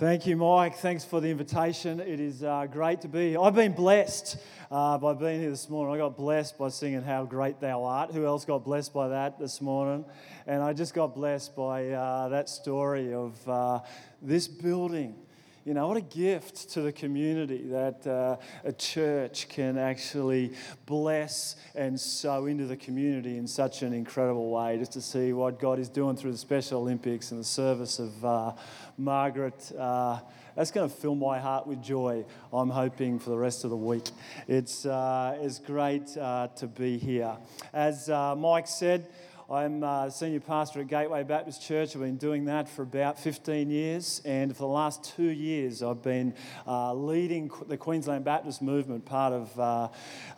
Thank you, Mike. Thanks for the invitation. It is uh, great to be here. I've been blessed uh, by being here this morning. I got blessed by singing How Great Thou Art. Who else got blessed by that this morning? And I just got blessed by uh, that story of uh, this building. You know, what a gift to the community that uh, a church can actually bless and sow into the community in such an incredible way. Just to see what God is doing through the Special Olympics and the service of uh, Margaret. Uh, that's going to fill my heart with joy, I'm hoping, for the rest of the week. It's, uh, it's great uh, to be here. As uh, Mike said, I'm a senior pastor at Gateway Baptist Church. I've been doing that for about 15 years, and for the last two years, I've been uh, leading the Queensland Baptist movement, part of uh,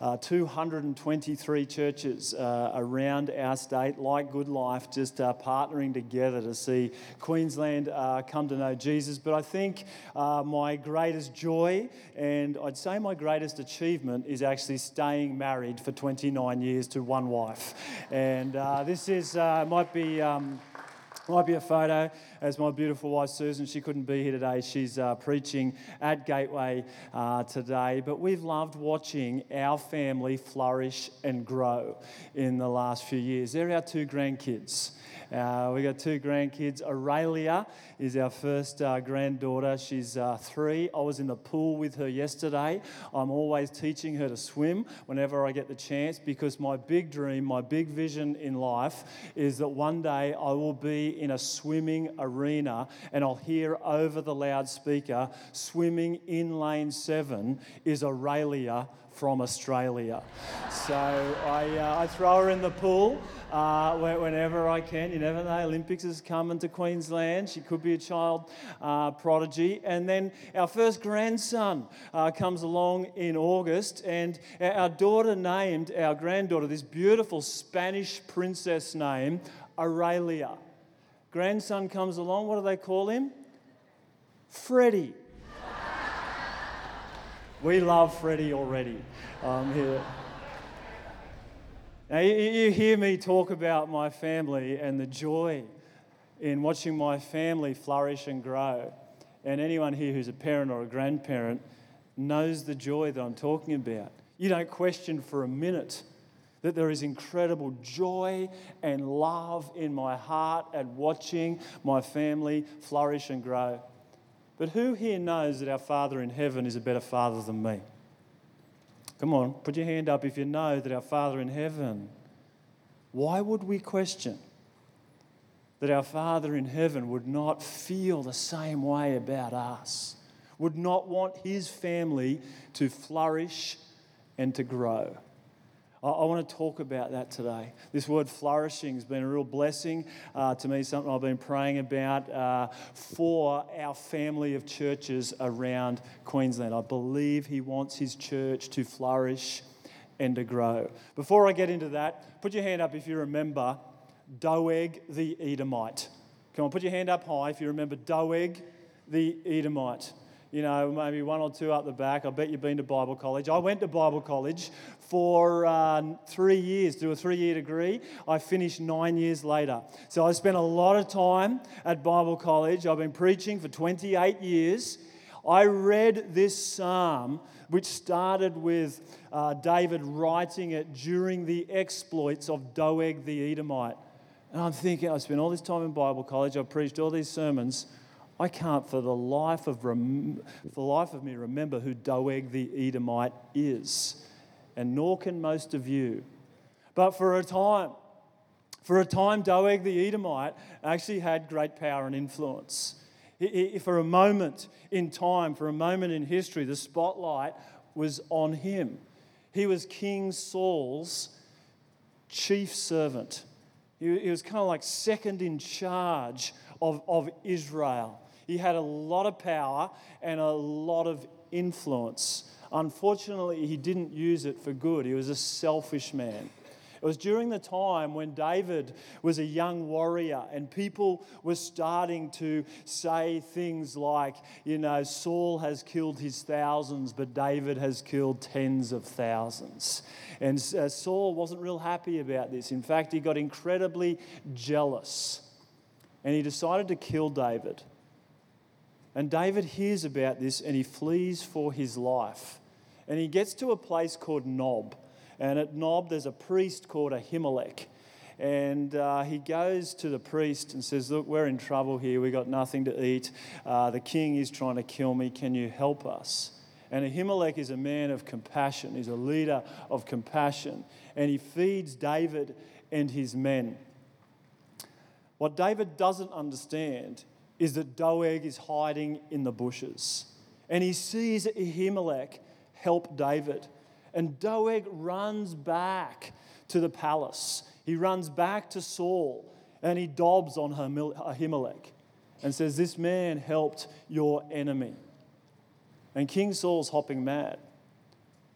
uh, 223 churches uh, around our state, like Good Life, just uh, partnering together to see Queensland uh, come to know Jesus. But I think my greatest joy, and I'd say my greatest achievement, is actually staying married for 29 years to one wife. And this this is uh, might be. Um, might be a photo as my beautiful wife Susan. She couldn't be here today. She's uh, preaching at Gateway uh, today. But we've loved watching our family flourish and grow in the last few years. They're our two grandkids. Uh, we got two grandkids. Aurelia is our first uh, granddaughter. She's uh, three. I was in the pool with her yesterday. I'm always teaching her to swim whenever I get the chance because my big dream, my big vision in life is that one day I will be in a swimming arena and I'll hear over the loudspeaker, swimming in lane seven is Aurelia from Australia. So I, uh, I throw her in the pool uh, whenever I can. You never know, Olympics is coming to Queensland. She could be a child uh, prodigy. And then our first grandson uh, comes along in August, and our daughter named our granddaughter this beautiful Spanish princess name, Aurelia. Grandson comes along, what do they call him? Freddie. we love Freddie already um, here. Now, you, you hear me talk about my family and the joy in watching my family flourish and grow. And anyone here who's a parent or a grandparent knows the joy that I'm talking about. You don't question for a minute that there is incredible joy and love in my heart at watching my family flourish and grow. But who here knows that our Father in heaven is a better Father than me? Come on, put your hand up if you know that our Father in heaven. Why would we question that our Father in heaven would not feel the same way about us, would not want his family to flourish and to grow? I, want to talk about that today. This word flourishing has been a real blessing uh, to me, something I've been praying about uh, for our family of churches around Queensland. I believe He wants His church to flourish and to grow. Before I get into that, put your hand up if you remember Doeg the Edomite. Come on, put your hand up high if you remember Doeg the Edomite you know, maybe one or two up the back. I bet you've been to Bible college. I went to Bible college for uh, three years, do a three year degree. I finished nine years later. So I spent a lot of time at Bible college. I've been preaching for 28 years. I read this psalm, which started with uh, David writing it during the exploits of Doeg the Edomite. And I'm thinking, I spent all this time in Bible college, I've preached all these sermons. I can't for the life of, rem- for the life of me remember who Doeg the Edomite is, and nor can most of you. But for a time, for a time, Doeg the Edomite actually had great power and influence. He, he, for a moment in time, for a moment in history, the spotlight was on him. He was King Saul's chief servant. He, he was kind of like second in charge of, of Israel. He had a lot of power and a lot of influence. Unfortunately, he didn't use it for good. He was a selfish man. It was during the time when David was a young warrior and people were starting to say things like, you know, Saul has killed his thousands, but David has killed tens of thousands. And uh, Saul wasn't real happy about this. In fact, he got incredibly jealous and he decided to kill David. And David hears about this and he flees for his life. And he gets to a place called Nob. And at Nob, there's a priest called Ahimelech. And uh, he goes to the priest and says, Look, we're in trouble here. We've got nothing to eat. Uh, the king is trying to kill me. Can you help us? And Ahimelech is a man of compassion. He's a leader of compassion. And he feeds David and his men. What David doesn't understand is that Doeg is hiding in the bushes. And he sees Ahimelech help David. And Doeg runs back to the palace. He runs back to Saul and he dobs on Ahimelech and says, This man helped your enemy. And King Saul's hopping mad.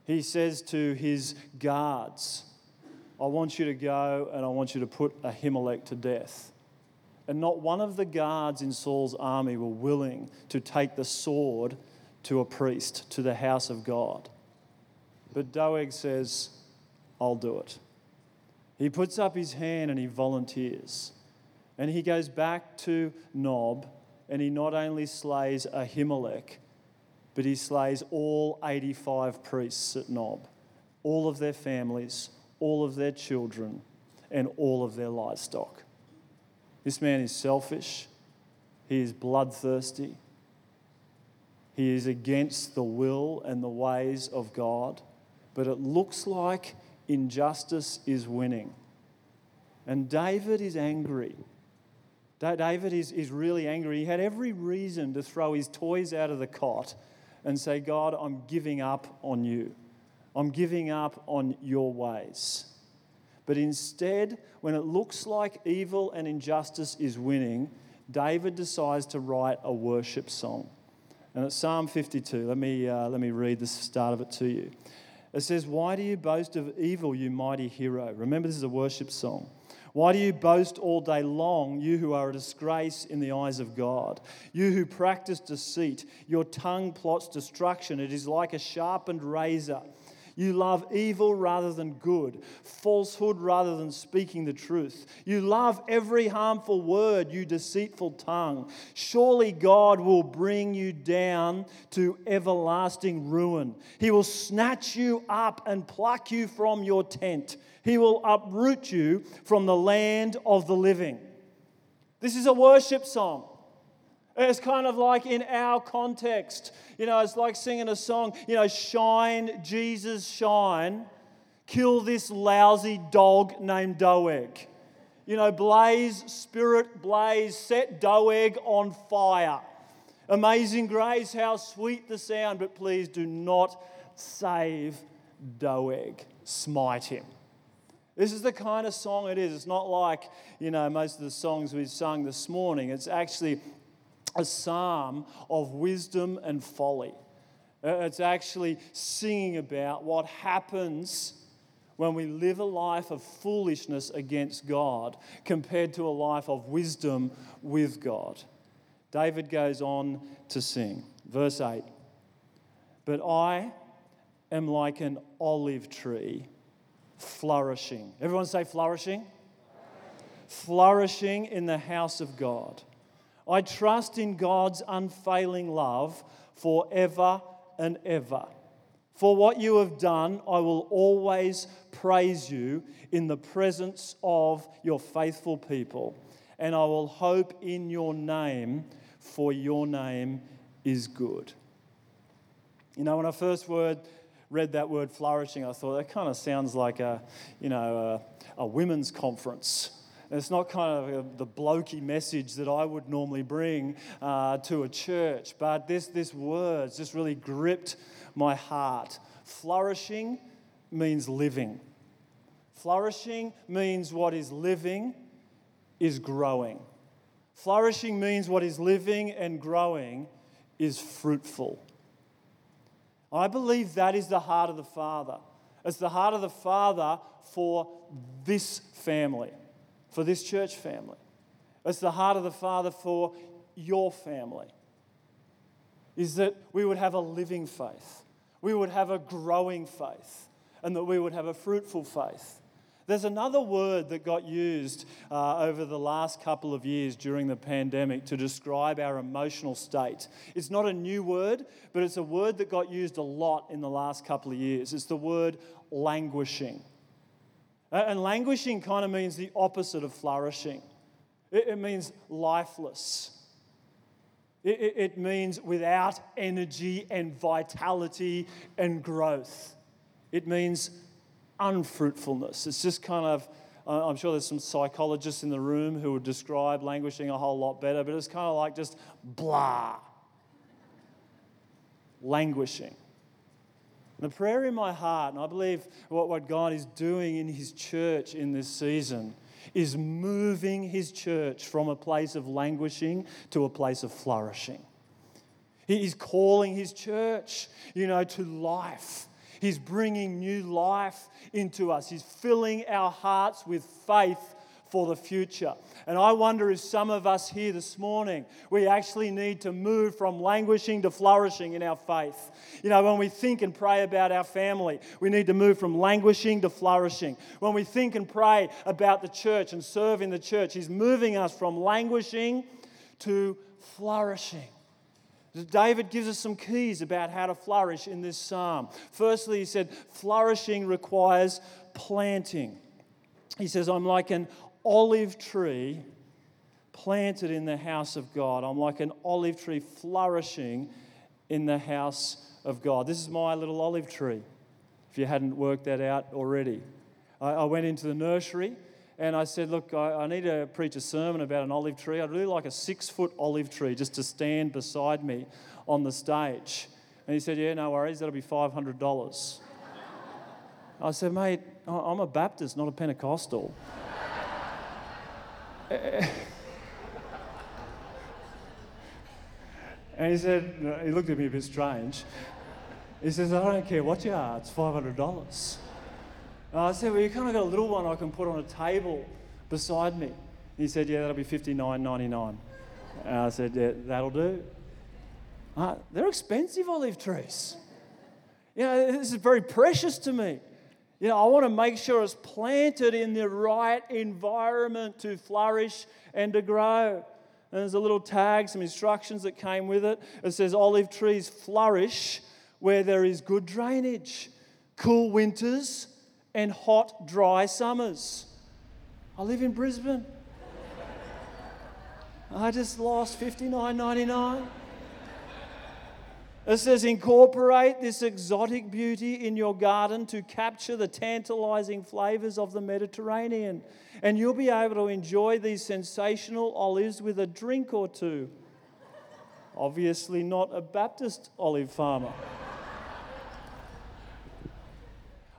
He says to his guards, I want you to go and I want you to put Ahimelech to death. And not one of the guards in Saul's army were willing to take the sword to a priest, to the house of God. But Doeg says, I'll do it. He puts up his hand and he volunteers. And he goes back to Nob and he not only slays Ahimelech, but he slays all 85 priests at Nob, all of their families, all of their children, and all of their livestock. This man is selfish, he is bloodthirsty, he is against the will and the ways of God, but it looks like injustice is winning. And David is angry. David is, is really angry. He had every reason to throw his toys out of the cot and say, God, I'm giving up on you. I'm giving up on your ways. But instead, when it looks like evil and injustice is winning, David decides to write a worship song. And it's Psalm 52. Let me, uh, let me read the start of it to you. It says, Why do you boast of evil, you mighty hero? Remember, this is a worship song. Why do you boast all day long, you who are a disgrace in the eyes of God? You who practice deceit, your tongue plots destruction. It is like a sharpened razor. You love evil rather than good, falsehood rather than speaking the truth. You love every harmful word, you deceitful tongue. Surely God will bring you down to everlasting ruin. He will snatch you up and pluck you from your tent. He will uproot you from the land of the living. This is a worship song. It's kind of like in our context. You know, it's like singing a song, you know, shine, Jesus, shine. Kill this lousy dog named Doeg. You know, blaze, spirit, blaze, set Doeg on fire. Amazing grace, how sweet the sound, but please do not save Doeg. Smite him. This is the kind of song it is. It's not like, you know, most of the songs we've sung this morning. It's actually a psalm of wisdom and folly. Uh, it's actually singing about what happens when we live a life of foolishness against God compared to a life of wisdom with God. David goes on to sing. Verse 8 But I am like an olive tree flourishing. Everyone say flourishing? Flourishing in the house of God. I trust in God's unfailing love forever and ever. For what you have done, I will always praise you in the presence of your faithful people, and I will hope in your name, for your name is good. You know, when I first word, read that word flourishing, I thought that kind of sounds like a, you know, a, a women's conference and it's not kind of a, the blokey message that I would normally bring uh, to a church, but this, this word just really gripped my heart. Flourishing means living. Flourishing means what is living is growing. Flourishing means what is living and growing is fruitful. I believe that is the heart of the Father. It's the heart of the Father for this family for this church family. It's the heart of the Father for your family. Is that we would have a living faith, we would have a growing faith, and that we would have a fruitful faith. There's another word that got used uh, over the last couple of years during the pandemic to describe our emotional state. It's not a new word, but it's a word that got used a lot in the last couple of years. It's the word languishing. And languishing kind of means the opposite of flourishing, it, means lifeless. It, means without energy and vitality and growth. It means unfruitfulness. It's just kind of, I'm sure there's some psychologists in the room who would describe languishing a whole lot better, but it's kind of like just blah. Languishing. The prayer in my heart, and I believe what, what God is doing in His church in this season, is moving His church from a place of languishing to a place of flourishing. He is calling His church, you know, to life He's bringing new life into us. He's filling our hearts with faith for the future. And I wonder if some of us here this morning, we actually need to move from languishing to flourishing in our faith. You know, when we think and pray about our family, we need to move from languishing to flourishing. When we think and pray about the church and serve in the church, He's moving us from languishing to flourishing. David gives us some keys about how to flourish in this psalm. Firstly, he said, flourishing requires planting. He says, I'm like an olive tree planted in the house of God. I'm like an olive tree flourishing in the house of God. This is my little olive tree, if you hadn't worked that out already. I, I went into the nursery and I said, Look, I, I, need to preach a sermon about an olive tree. I'd really like a six foot olive tree just to stand beside me on the stage. And he said, Yeah, no worries, that'll be $500. I said, Mate, I'm a Baptist, not a Pentecostal. and he said, He looked at me a bit strange. He says, I don't care what you are, it's $500. And I said, Well, you kind of got a little one I can put on a table beside me. He said, Yeah, that'll be $59.99. And I said, Yeah, that'll do. Uh, they're expensive olive trees. You know, this is very precious to me. You know, I want to make sure it's planted in the right environment to flourish and to grow. And there's a little tag, some instructions that came with it. It says olive trees flourish where there is good drainage, cool winters, and hot, dry summers. I live in Brisbane. I just lost $59.99. It says, incorporate this exotic beauty in your garden to capture the tantalizing flavors of the Mediterranean. And you'll be able to enjoy these sensational olives with a drink or two. Obviously, not a Baptist olive farmer.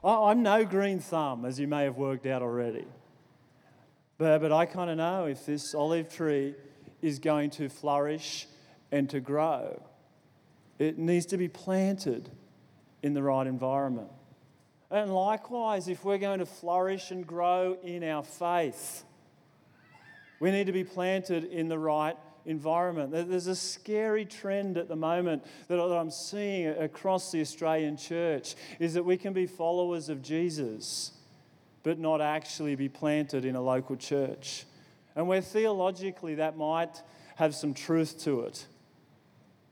I'm no green thumb, as you may have worked out already. But, but I kind of know if this olive tree is going to flourish and to grow, it needs to be planted in the right environment. And likewise, if we're going to flourish and grow in our faith, we need to be planted in the right environment. There's a scary trend at the moment that I'm seeing across the Australian church is that we can be followers of Jesus, but not actually be planted in a local church. And where theologically that might have some truth to it.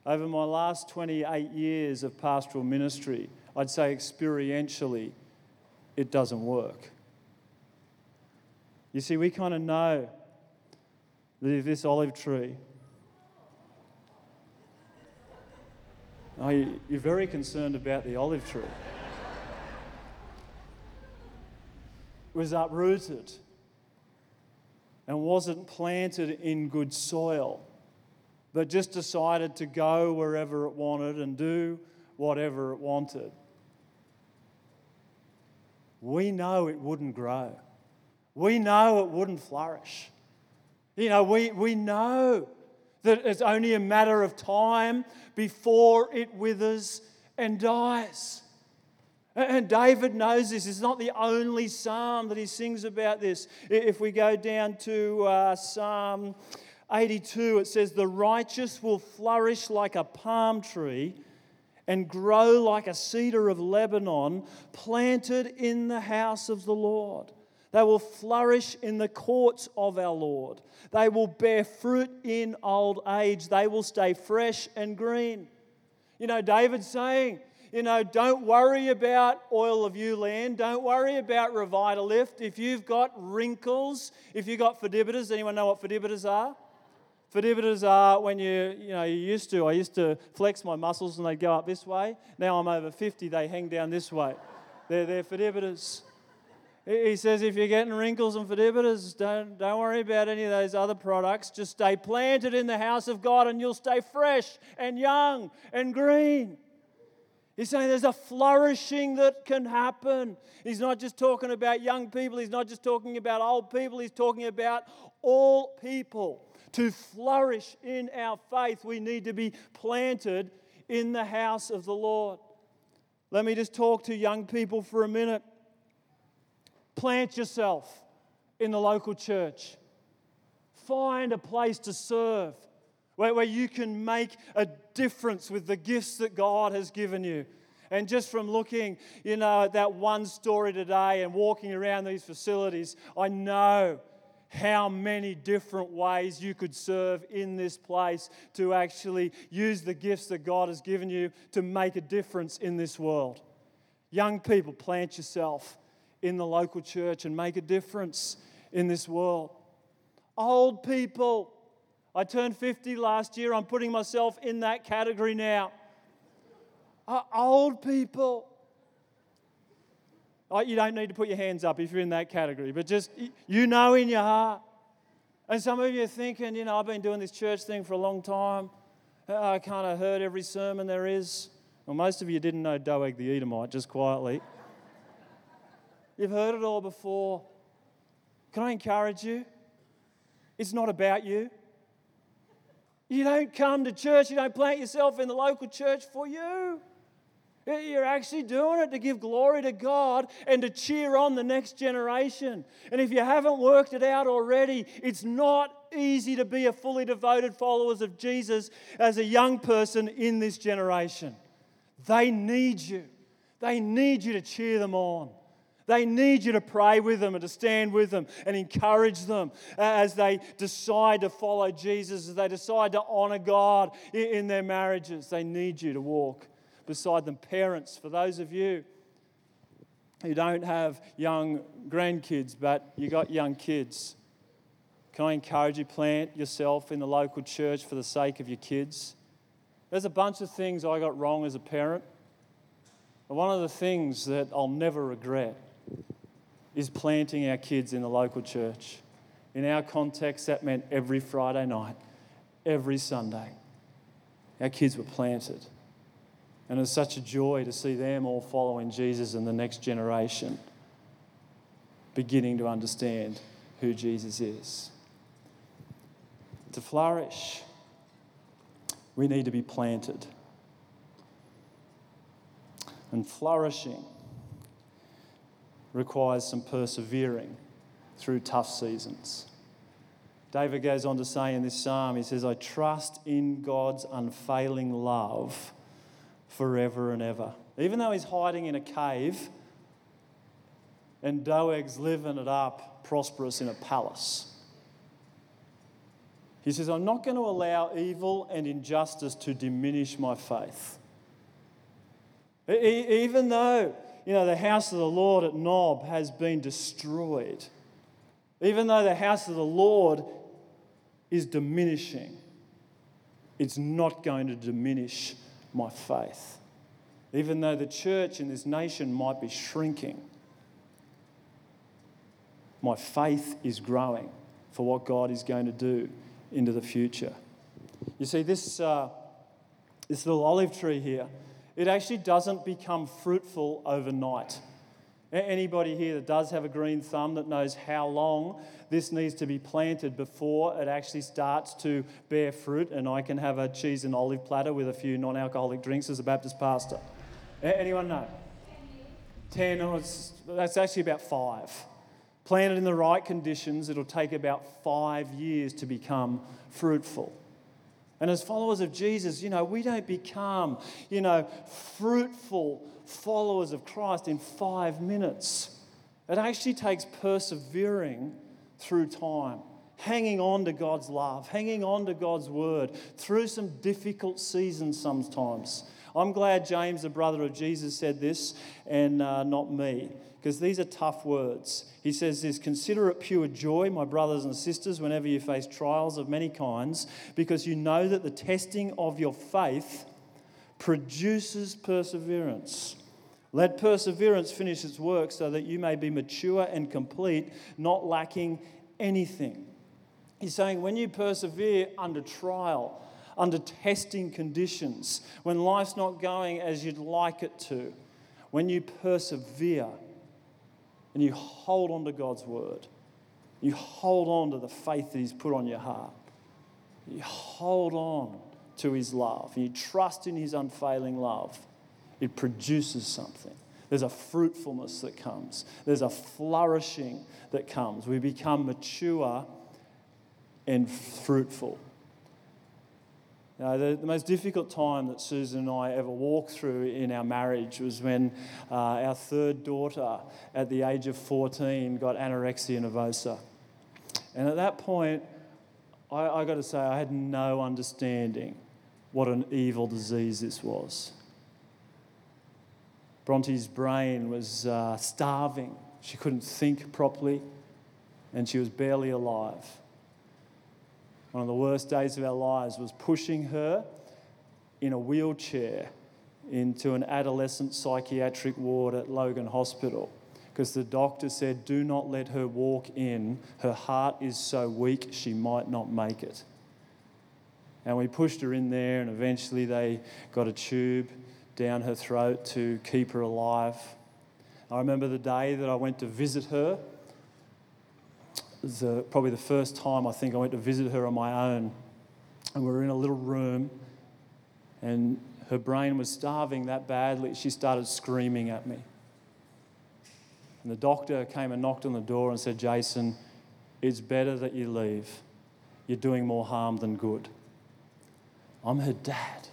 Over my last 28 years of pastoral ministry, I'd say experientially, it doesn't work. You see, we kind of know that if this olive tree oh, you're very concerned about the olive tree was uprooted and wasn't planted in good soil, but just decided to go wherever it wanted and do whatever it wanted. We know it wouldn't grow. We know it wouldn't flourish. You know, we, we know that it's only a matter of time before it withers and dies. And David knows this. It's not the only psalm that he sings about this. If we go down to uh, Psalm 82, it says, The righteous will flourish like a palm tree and grow like a cedar of Lebanon, planted in the house of the Lord. They will flourish in the courts of our Lord. They will bear fruit in old age. They will stay fresh and green. You know, David's saying, you know, don't worry about Oil of Ulan. Don't worry about Revitalift. If you've got wrinkles, if you've got fidibiters, anyone know what fidibiters are? Fidibiters are when you, you know, you used to, I used to flex my muscles and they'd go up this way. Now I'm over 50, they hang down this way. They're, they're fidibiters. He says, if you're getting wrinkles and fidibiters, don't, don't worry about any of those other products. Just stay planted in the house of God and you'll stay fresh and young and green. He's saying there's a flourishing that can happen. He's not just talking about young people, he's not just talking about old people, he's talking about all people. To flourish in our faith, we need to be planted in the house of the Lord. Let me just talk to young people for a minute. Plant yourself in the local church. Find a place to serve where, where you can make a difference with the gifts that God has given you. And just from looking, you know, at that one story today and walking around these facilities, I know how many different ways you could serve in this place to actually use the gifts that God has given you to make a difference in this world. Young people, plant yourself in the local church and make a difference in this world. Old people, I turned 50 last year. I'm putting myself in that category now. Uh, old people. Oh, you don't need to put your hands up if you're in that category, but just you know in your heart. And some of you are thinking, you know, I've been doing this church thing for a long time. I kind of heard every sermon there is. Well, most of you didn't know Doeg the Edomite, just quietly. You've heard it all before. Can I encourage you? It's not about you. You don't come to church, you don't plant yourself in the local church for you. You're actually doing it to give glory to God and to cheer on the next generation. And if you haven't worked it out already, it's not easy to be a fully devoted followers of Jesus as a young person in this generation. They need you. They need you to cheer them on. They need you to pray with them and to stand with them and encourage them as they decide to follow Jesus, as they decide to honor God in their marriages. They need you to walk beside them. Parents, for those of you who don't have young grandkids, but you got young kids, can I encourage you plant yourself in the local church for the sake of your kids? There's a bunch of things I got wrong as a parent. And one of the things that I'll never regret is planting our kids in the local church. In our context, that meant every Friday night, every Sunday. Our kids were planted. And it's such a joy to see them all following Jesus and the next generation beginning to understand who Jesus is. To flourish, we need to be planted. And flourishing requires some persevering through tough seasons. David goes on to say in this psalm, he says, I trust in God's unfailing love forever and ever. Even though he's hiding in a cave and Doeg's living it up prosperous in a palace. He says, I'm not going to allow evil and injustice to diminish my faith. Even though you know, the house of the Lord at Nob has been destroyed. Even though the house of the Lord is diminishing, it's not going to diminish my faith. Even though the church in this nation might be shrinking, my faith is growing for what God is going to do into the future. You see, this, uh, this little olive tree here it actually doesn't become fruitful overnight. Anybody here that does have a green thumb that knows how long this needs to be planted before it actually starts to bear fruit, and I can have a cheese and olive platter with a few non alcoholic drinks as a Baptist pastor? Anyone know? 10, or that's actually about five. Planted in the right conditions, it'll take about five years to become fruitful. And as followers of Jesus, you know, we don't become, you know, fruitful followers of Christ in five minutes. It actually takes persevering through time, hanging on to God's love, hanging on to God's word through some difficult seasons sometimes. I'm glad James, the brother of Jesus, said this and uh, not me, because these are tough words. He says this Consider it pure joy, my brothers and sisters, whenever you face trials of many kinds, because you know that the testing of your faith produces perseverance. Let perseverance finish its work so that you may be mature and complete, not lacking anything. He's saying when you persevere under trial, under testing conditions, when life's not going as you'd like it to, when you persevere and you hold on to God's word, you hold on to the faith that He's put on your heart, you hold on to His love, you trust in His unfailing love it produces something. There's a fruitfulness that comes, there's a flourishing that comes. We become mature and fruitful. Now, the, the, most difficult time that Susan and I ever walked through in our marriage was when uh, our third daughter, at the age of 14, got anorexia nervosa. And at that point, I, I got to say, I had no understanding what an evil disease this was. Bronte's brain was uh, starving. She couldn't think properly, and she was barely alive. One of the worst days of our lives was pushing her in a wheelchair into an adolescent psychiatric ward at Logan Hospital because the doctor said, Do not let her walk in. Her heart is so weak, she might not make it. And we pushed her in there, and eventually they got a tube down her throat to keep her alive. I remember the day that I went to visit her. Was uh, probably the first time I think I went to visit her on my own. And we were in a little room, and her brain was starving that badly, she started screaming at me. And the doctor came and knocked on the door and said, Jason, it's better that you leave. You're doing more harm than good. I'm her dad.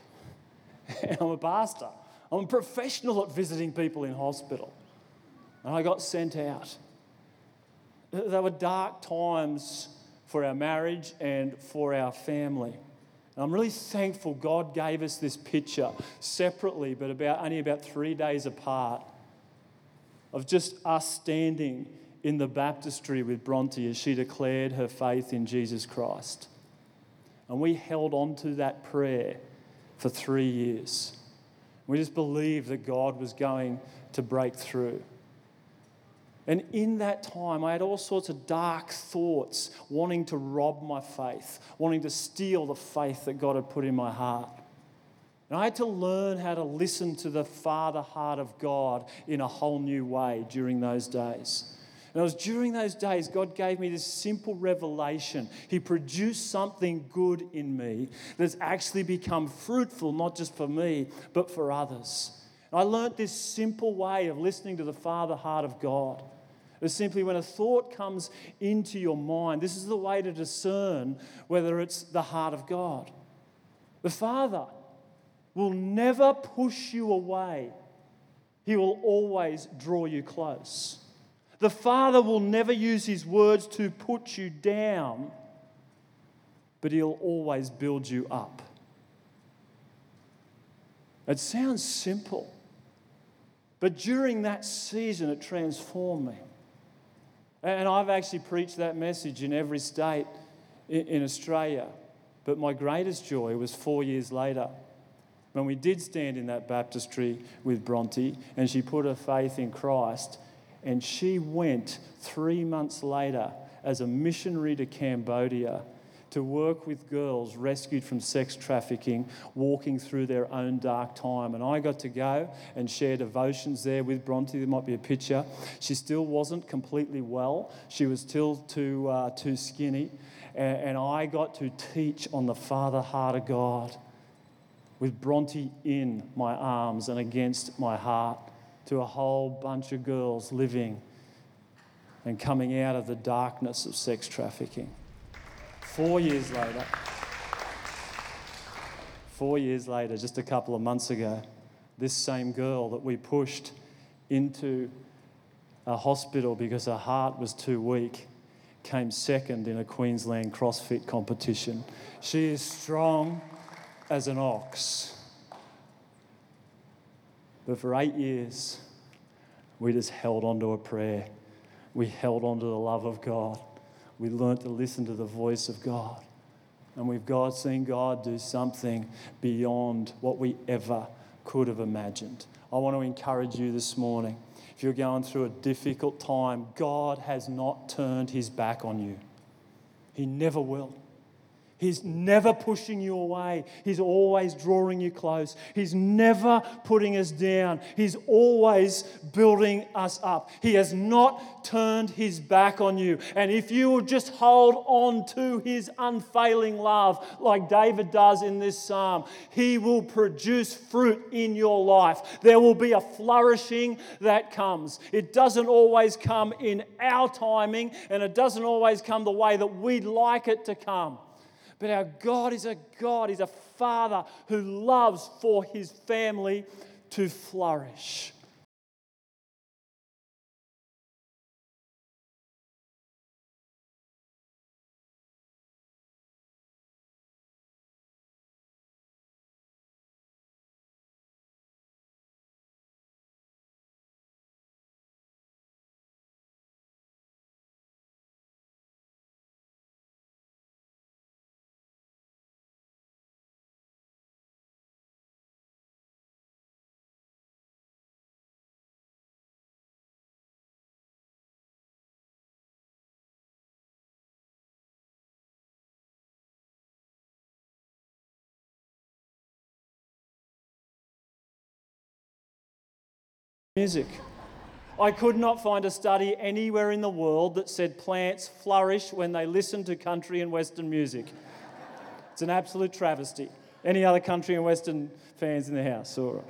I'm a pastor. I'm a professional at visiting people in hospital. And I got sent out. They were dark times for our marriage and for our family. And I'm really thankful God gave us this picture separately, but about only about three days apart, of just us standing in the baptistry with Bronte as she declared her faith in Jesus Christ. And we held on to that prayer for three years. We just believed that God was going to break through. And in that time, I had all sorts of dark thoughts wanting to rob my faith, wanting to steal the faith that God had put in my heart. And I had to learn how to listen to the Father heart of God in a whole new way during those days. And it was during those days God gave me this simple revelation. He produced something good in me that's actually become fruitful, not just for me, but for others. I learned this simple way of listening to the Father heart of God. It's simply when a thought comes into your mind, this is the way to discern whether it's the heart of God. The Father will never push you away, He will always draw you close. The Father will never use his words to put you down, but he'll always build you up. It sounds simple, but during that season, it transformed me. And I've actually preached that message in every state in Australia. But my greatest joy was four years later when we did stand in that baptistry with Bronte and she put her faith in Christ and she went three months later as a missionary to Cambodia to work with girls rescued from sex trafficking, walking through their own dark time. And I got to go and share devotions there with Bronte. There might be a picture. She still wasn't completely well, she was still too, uh, too skinny. And, and I got to teach on the Father heart of God with Bronte in my arms and against my heart to a whole bunch of girls living and coming out of the darkness of sex trafficking. Four years later, four years later, just a couple of months ago, this same girl that we pushed into a hospital because her heart was too weak, came second in a Queensland CrossFit competition. She is strong as an ox. But for eight years, we just held on to a prayer. We held on to the love of God. We learnt to listen to the voice of God. And we've God seen God do something beyond what we ever could have imagined. I want to encourage you this morning. If you're going through a difficult time, God has not turned his back on you. He never will. He's never pushing you away. He's always drawing you close. He's never putting us down. He's always building us up. He has not turned his back on you. And if you will just hold on to his unfailing love, like David does in this psalm, he will produce fruit in your life. There will be a flourishing that comes. It doesn't always come in our timing, and it doesn't always come the way that we'd like it to come. But our God is a God, He's a Father who loves for His family to flourish. Music. I could not find a study anywhere in the world that said plants flourish when they listen to country and western music. It's an absolute travesty. Any other country and western fans in the house? All right.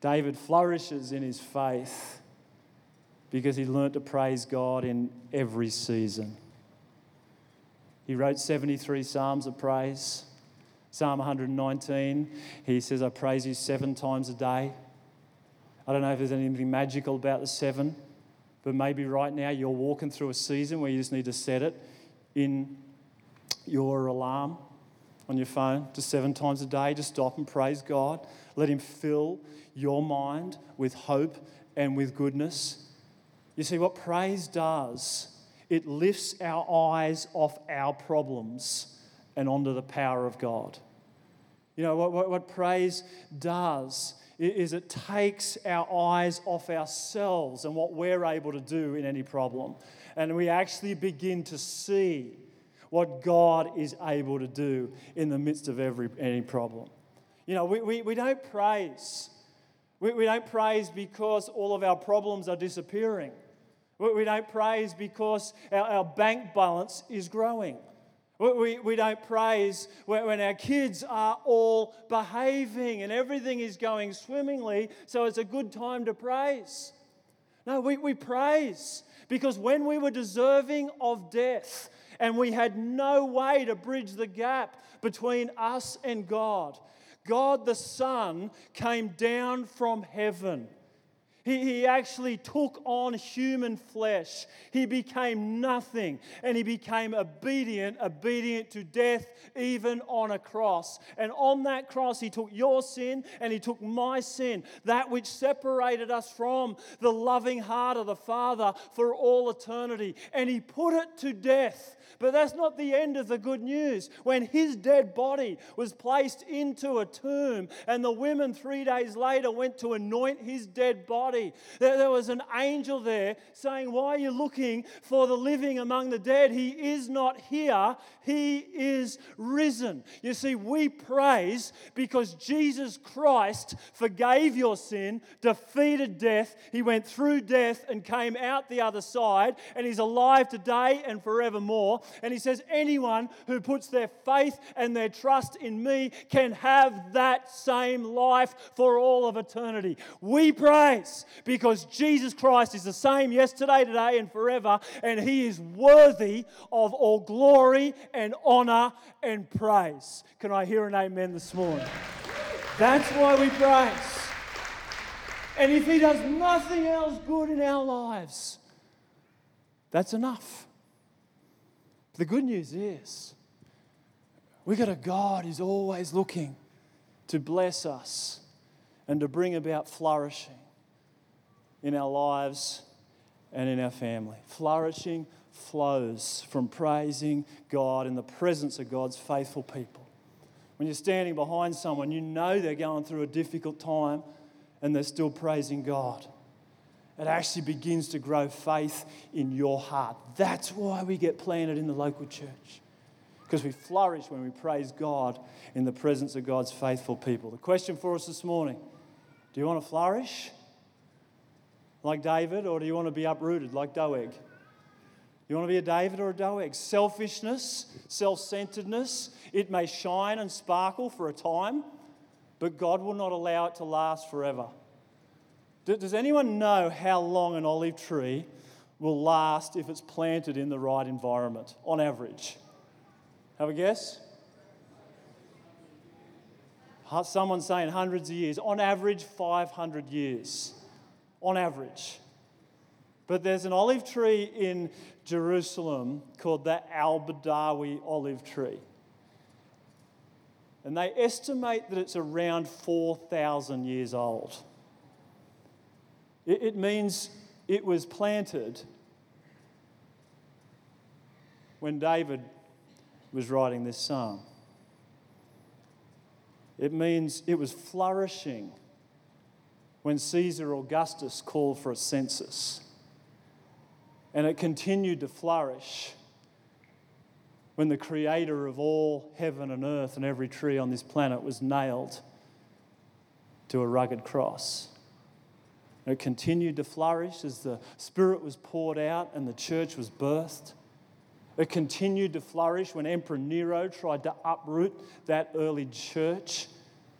David flourishes in his faith because he learnt to praise God in every season. He wrote 73 Psalms of praise. Psalm 119, he says, I praise you seven times a day. I don't know if there's anything magical about the seven, but maybe right now you're walking through a season where you just need to set it in your alarm on your phone just seven times a day. Just stop and praise God. Let Him fill your mind with hope and with goodness. You see, what praise does, it lifts our eyes off our problems and onto the power of God. You know, what, what, what praise does is it takes our eyes off ourselves and what we're able to do in any problem. And we actually begin to see what God is able to do in the midst of every any problem. You know, we, we, we don't praise. We, we don't praise because all of our problems are disappearing. We, we don't praise because our, our bank balance is growing. We, we don't praise when our kids are all behaving and everything is going swimmingly, so it's a good time to praise. No, we, we praise because when we were deserving of death and we had no way to bridge the gap between us and God, God the Son came down from heaven he, he actually took on human flesh. He became nothing and he became obedient, obedient to death, even on a cross. And on that cross, he took your sin and he took my sin, that which separated us from the loving heart of the Father for all eternity. And he put it to death but that's not the end of the good news. When his dead body was placed into a tomb, and the women three days later went to anoint his dead body, there was an angel there saying, Why are you looking for the living among the dead? He is not here, he is risen. You see, we praise because Jesus Christ forgave your sin, defeated death, he went through death and came out the other side, and he's alive today and forevermore. And he says, Anyone who puts their faith and their trust in me can have that same life for all of eternity. We praise because Jesus Christ is the same yesterday, today, and forever, and he is worthy of all glory and honor and praise. Can I hear an amen this morning? That's why we praise. And if He does nothing else good in our lives, that's enough. The good news is we got a God who's always looking to bless us and to bring about flourishing in our lives and in our family. Flourishing flows from praising God in the presence of God's faithful people. When you're standing behind someone, you know they're going through a difficult time and they're still praising God. It actually begins to grow faith in your heart. That's why we get planted in the local church. Because we flourish when we praise God in the presence of God's faithful people. The question for us this morning do you want to flourish like David, or do you want to be uprooted like Doeg? You want to be a David or a Doeg? Selfishness, self centeredness, it may shine and sparkle for a time, but God will not allow it to last forever. Does anyone know how long an olive tree will last if it's planted in the right environment, on average? Have a guess? Someone's saying hundreds of years. On average, 500 years. On average. But there's an olive tree in Jerusalem called the Al Badawi olive tree. And they estimate that it's around 4,000 years old. It, it means it was planted when David was writing this psalm. It means it was flourishing when Caesar Augustus called for a census. And it continued to flourish when the creator of all heaven and earth and every tree on this planet was nailed to a rugged cross. And it continued to flourish as the Spirit was poured out and the church was birthed. It continued to flourish when Emperor Nero tried to uproot that early church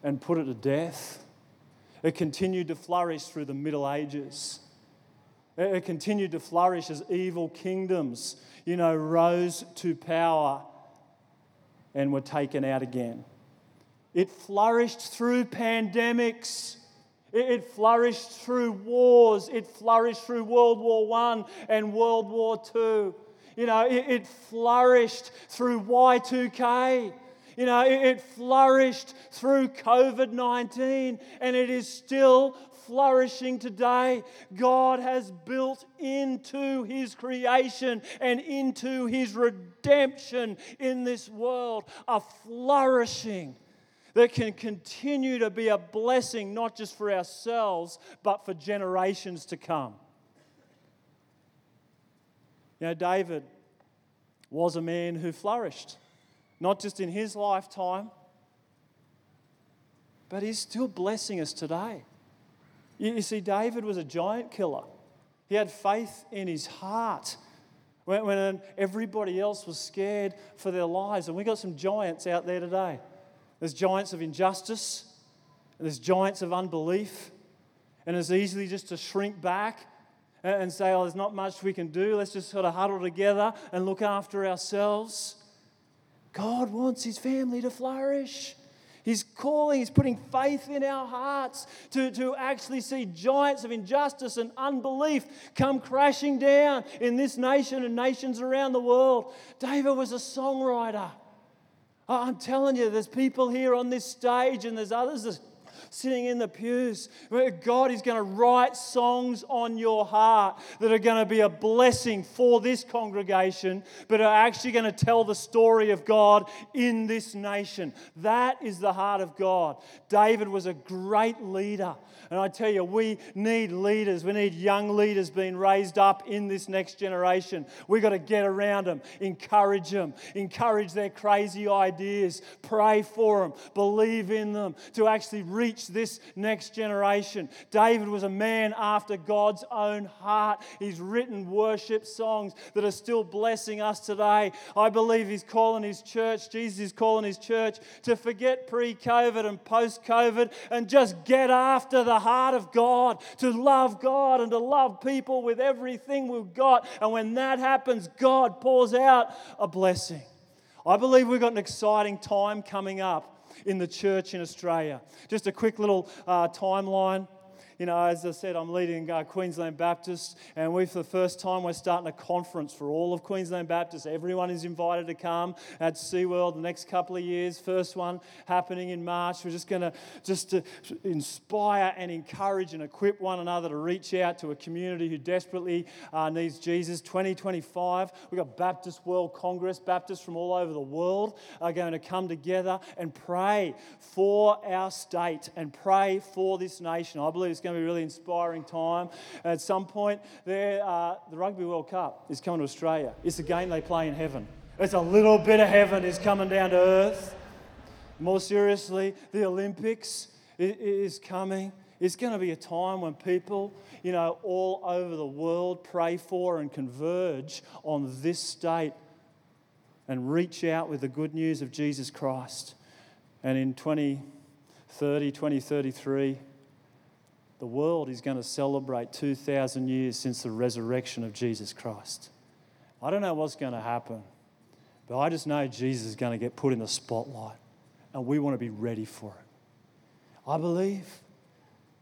and put it to death. It continued to flourish through the Middle Ages it continued to flourish as evil kingdoms, you know, rose to power and were taken out again. It flourished through pandemics. It flourished through wars. It flourished through World War I and World War II. You know, it, flourished through Y2K. You know, it flourished through COVID 19 and it is still flourishing today. God has built into His creation and into His redemption in this world a flourishing that can continue to be a blessing not just for ourselves, but for generations to come. You know, David was a man who flourished, not just in his lifetime, but he's still blessing us today. You see, David was a giant killer. He had faith in his heart when, when everybody else was scared for their lives. And we got some giants out there today. There's giants of injustice, there's giants of unbelief, and it's easily just to shrink back and say, oh, there's not much we can do. Let's just sort of huddle together and look after ourselves. God wants his family to flourish. He's calling, He's putting faith in our hearts to, to actually see giants of injustice and unbelief come crashing down in this nation and nations around the world. David was a songwriter. I'm telling you, there's people here on this stage, and there's others sitting in the pews. God is going to write songs on your heart that are going to be a blessing for this congregation, but are actually going to tell the story of God in this nation. That is the heart of God. David was a great leader. And I tell you, we need leaders. We need young leaders being raised up in this next generation. We've got to get around them, encourage them, encourage their crazy ideas, pray for them, believe in them to actually reach this next generation. David was a man after God's own heart. He's written worship songs that are still blessing us today. I believe he's calling his church, Jesus is calling his church to forget pre COVID and post COVID and just get after the heart of God, to love God and to love people with everything we've got. And when that happens, God pours out a blessing. I believe we've got an exciting time coming up in the church in Australia. Just a quick little uh, timeline. You know, as I said, I'm leading uh, Queensland Baptist, and we, for the first time, we're starting a conference for all of Queensland Baptist. Everyone is invited to come at SeaWorld the next couple of years. First one happening in March. We're just going to just to inspire and encourage and equip one another to reach out to a community who desperately uh, needs Jesus. 2025, we've got Baptist World Congress. Baptists from all over the world are going to come together and pray for our state and pray for this nation. I believe it's going to be a really inspiring time. At some point, there, uh, the Rugby World Cup is coming to Australia. It's a game they play in heaven. It's a little bit of heaven is coming down to earth. More seriously, the Olympics is coming. It's going to be a time when people, you know, all over the world pray for and converge on this state and reach out with the good news of Jesus Christ. And in 2030, 2033, the world is going to celebrate 2,000 years since the resurrection of Jesus Christ. I don't know what's going to happen, but I just know Jesus is going to get put in the spotlight, and we want to be ready for it. I believe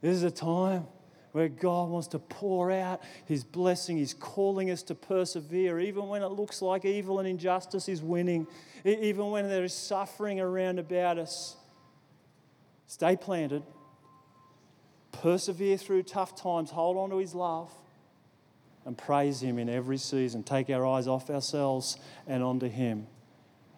this is a time where God wants to pour out His blessing. He's calling us to persevere, even when it looks like evil and injustice is winning, even when there is suffering around about us. Stay planted persevere through tough times, hold on to His love, and praise Him in every season. Take our eyes off ourselves and onto Him.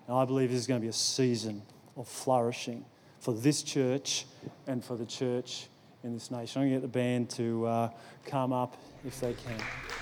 And I believe this is going to be a season of flourishing for this church and for the church in this nation. I'm going to get the band to uh, come up if they can.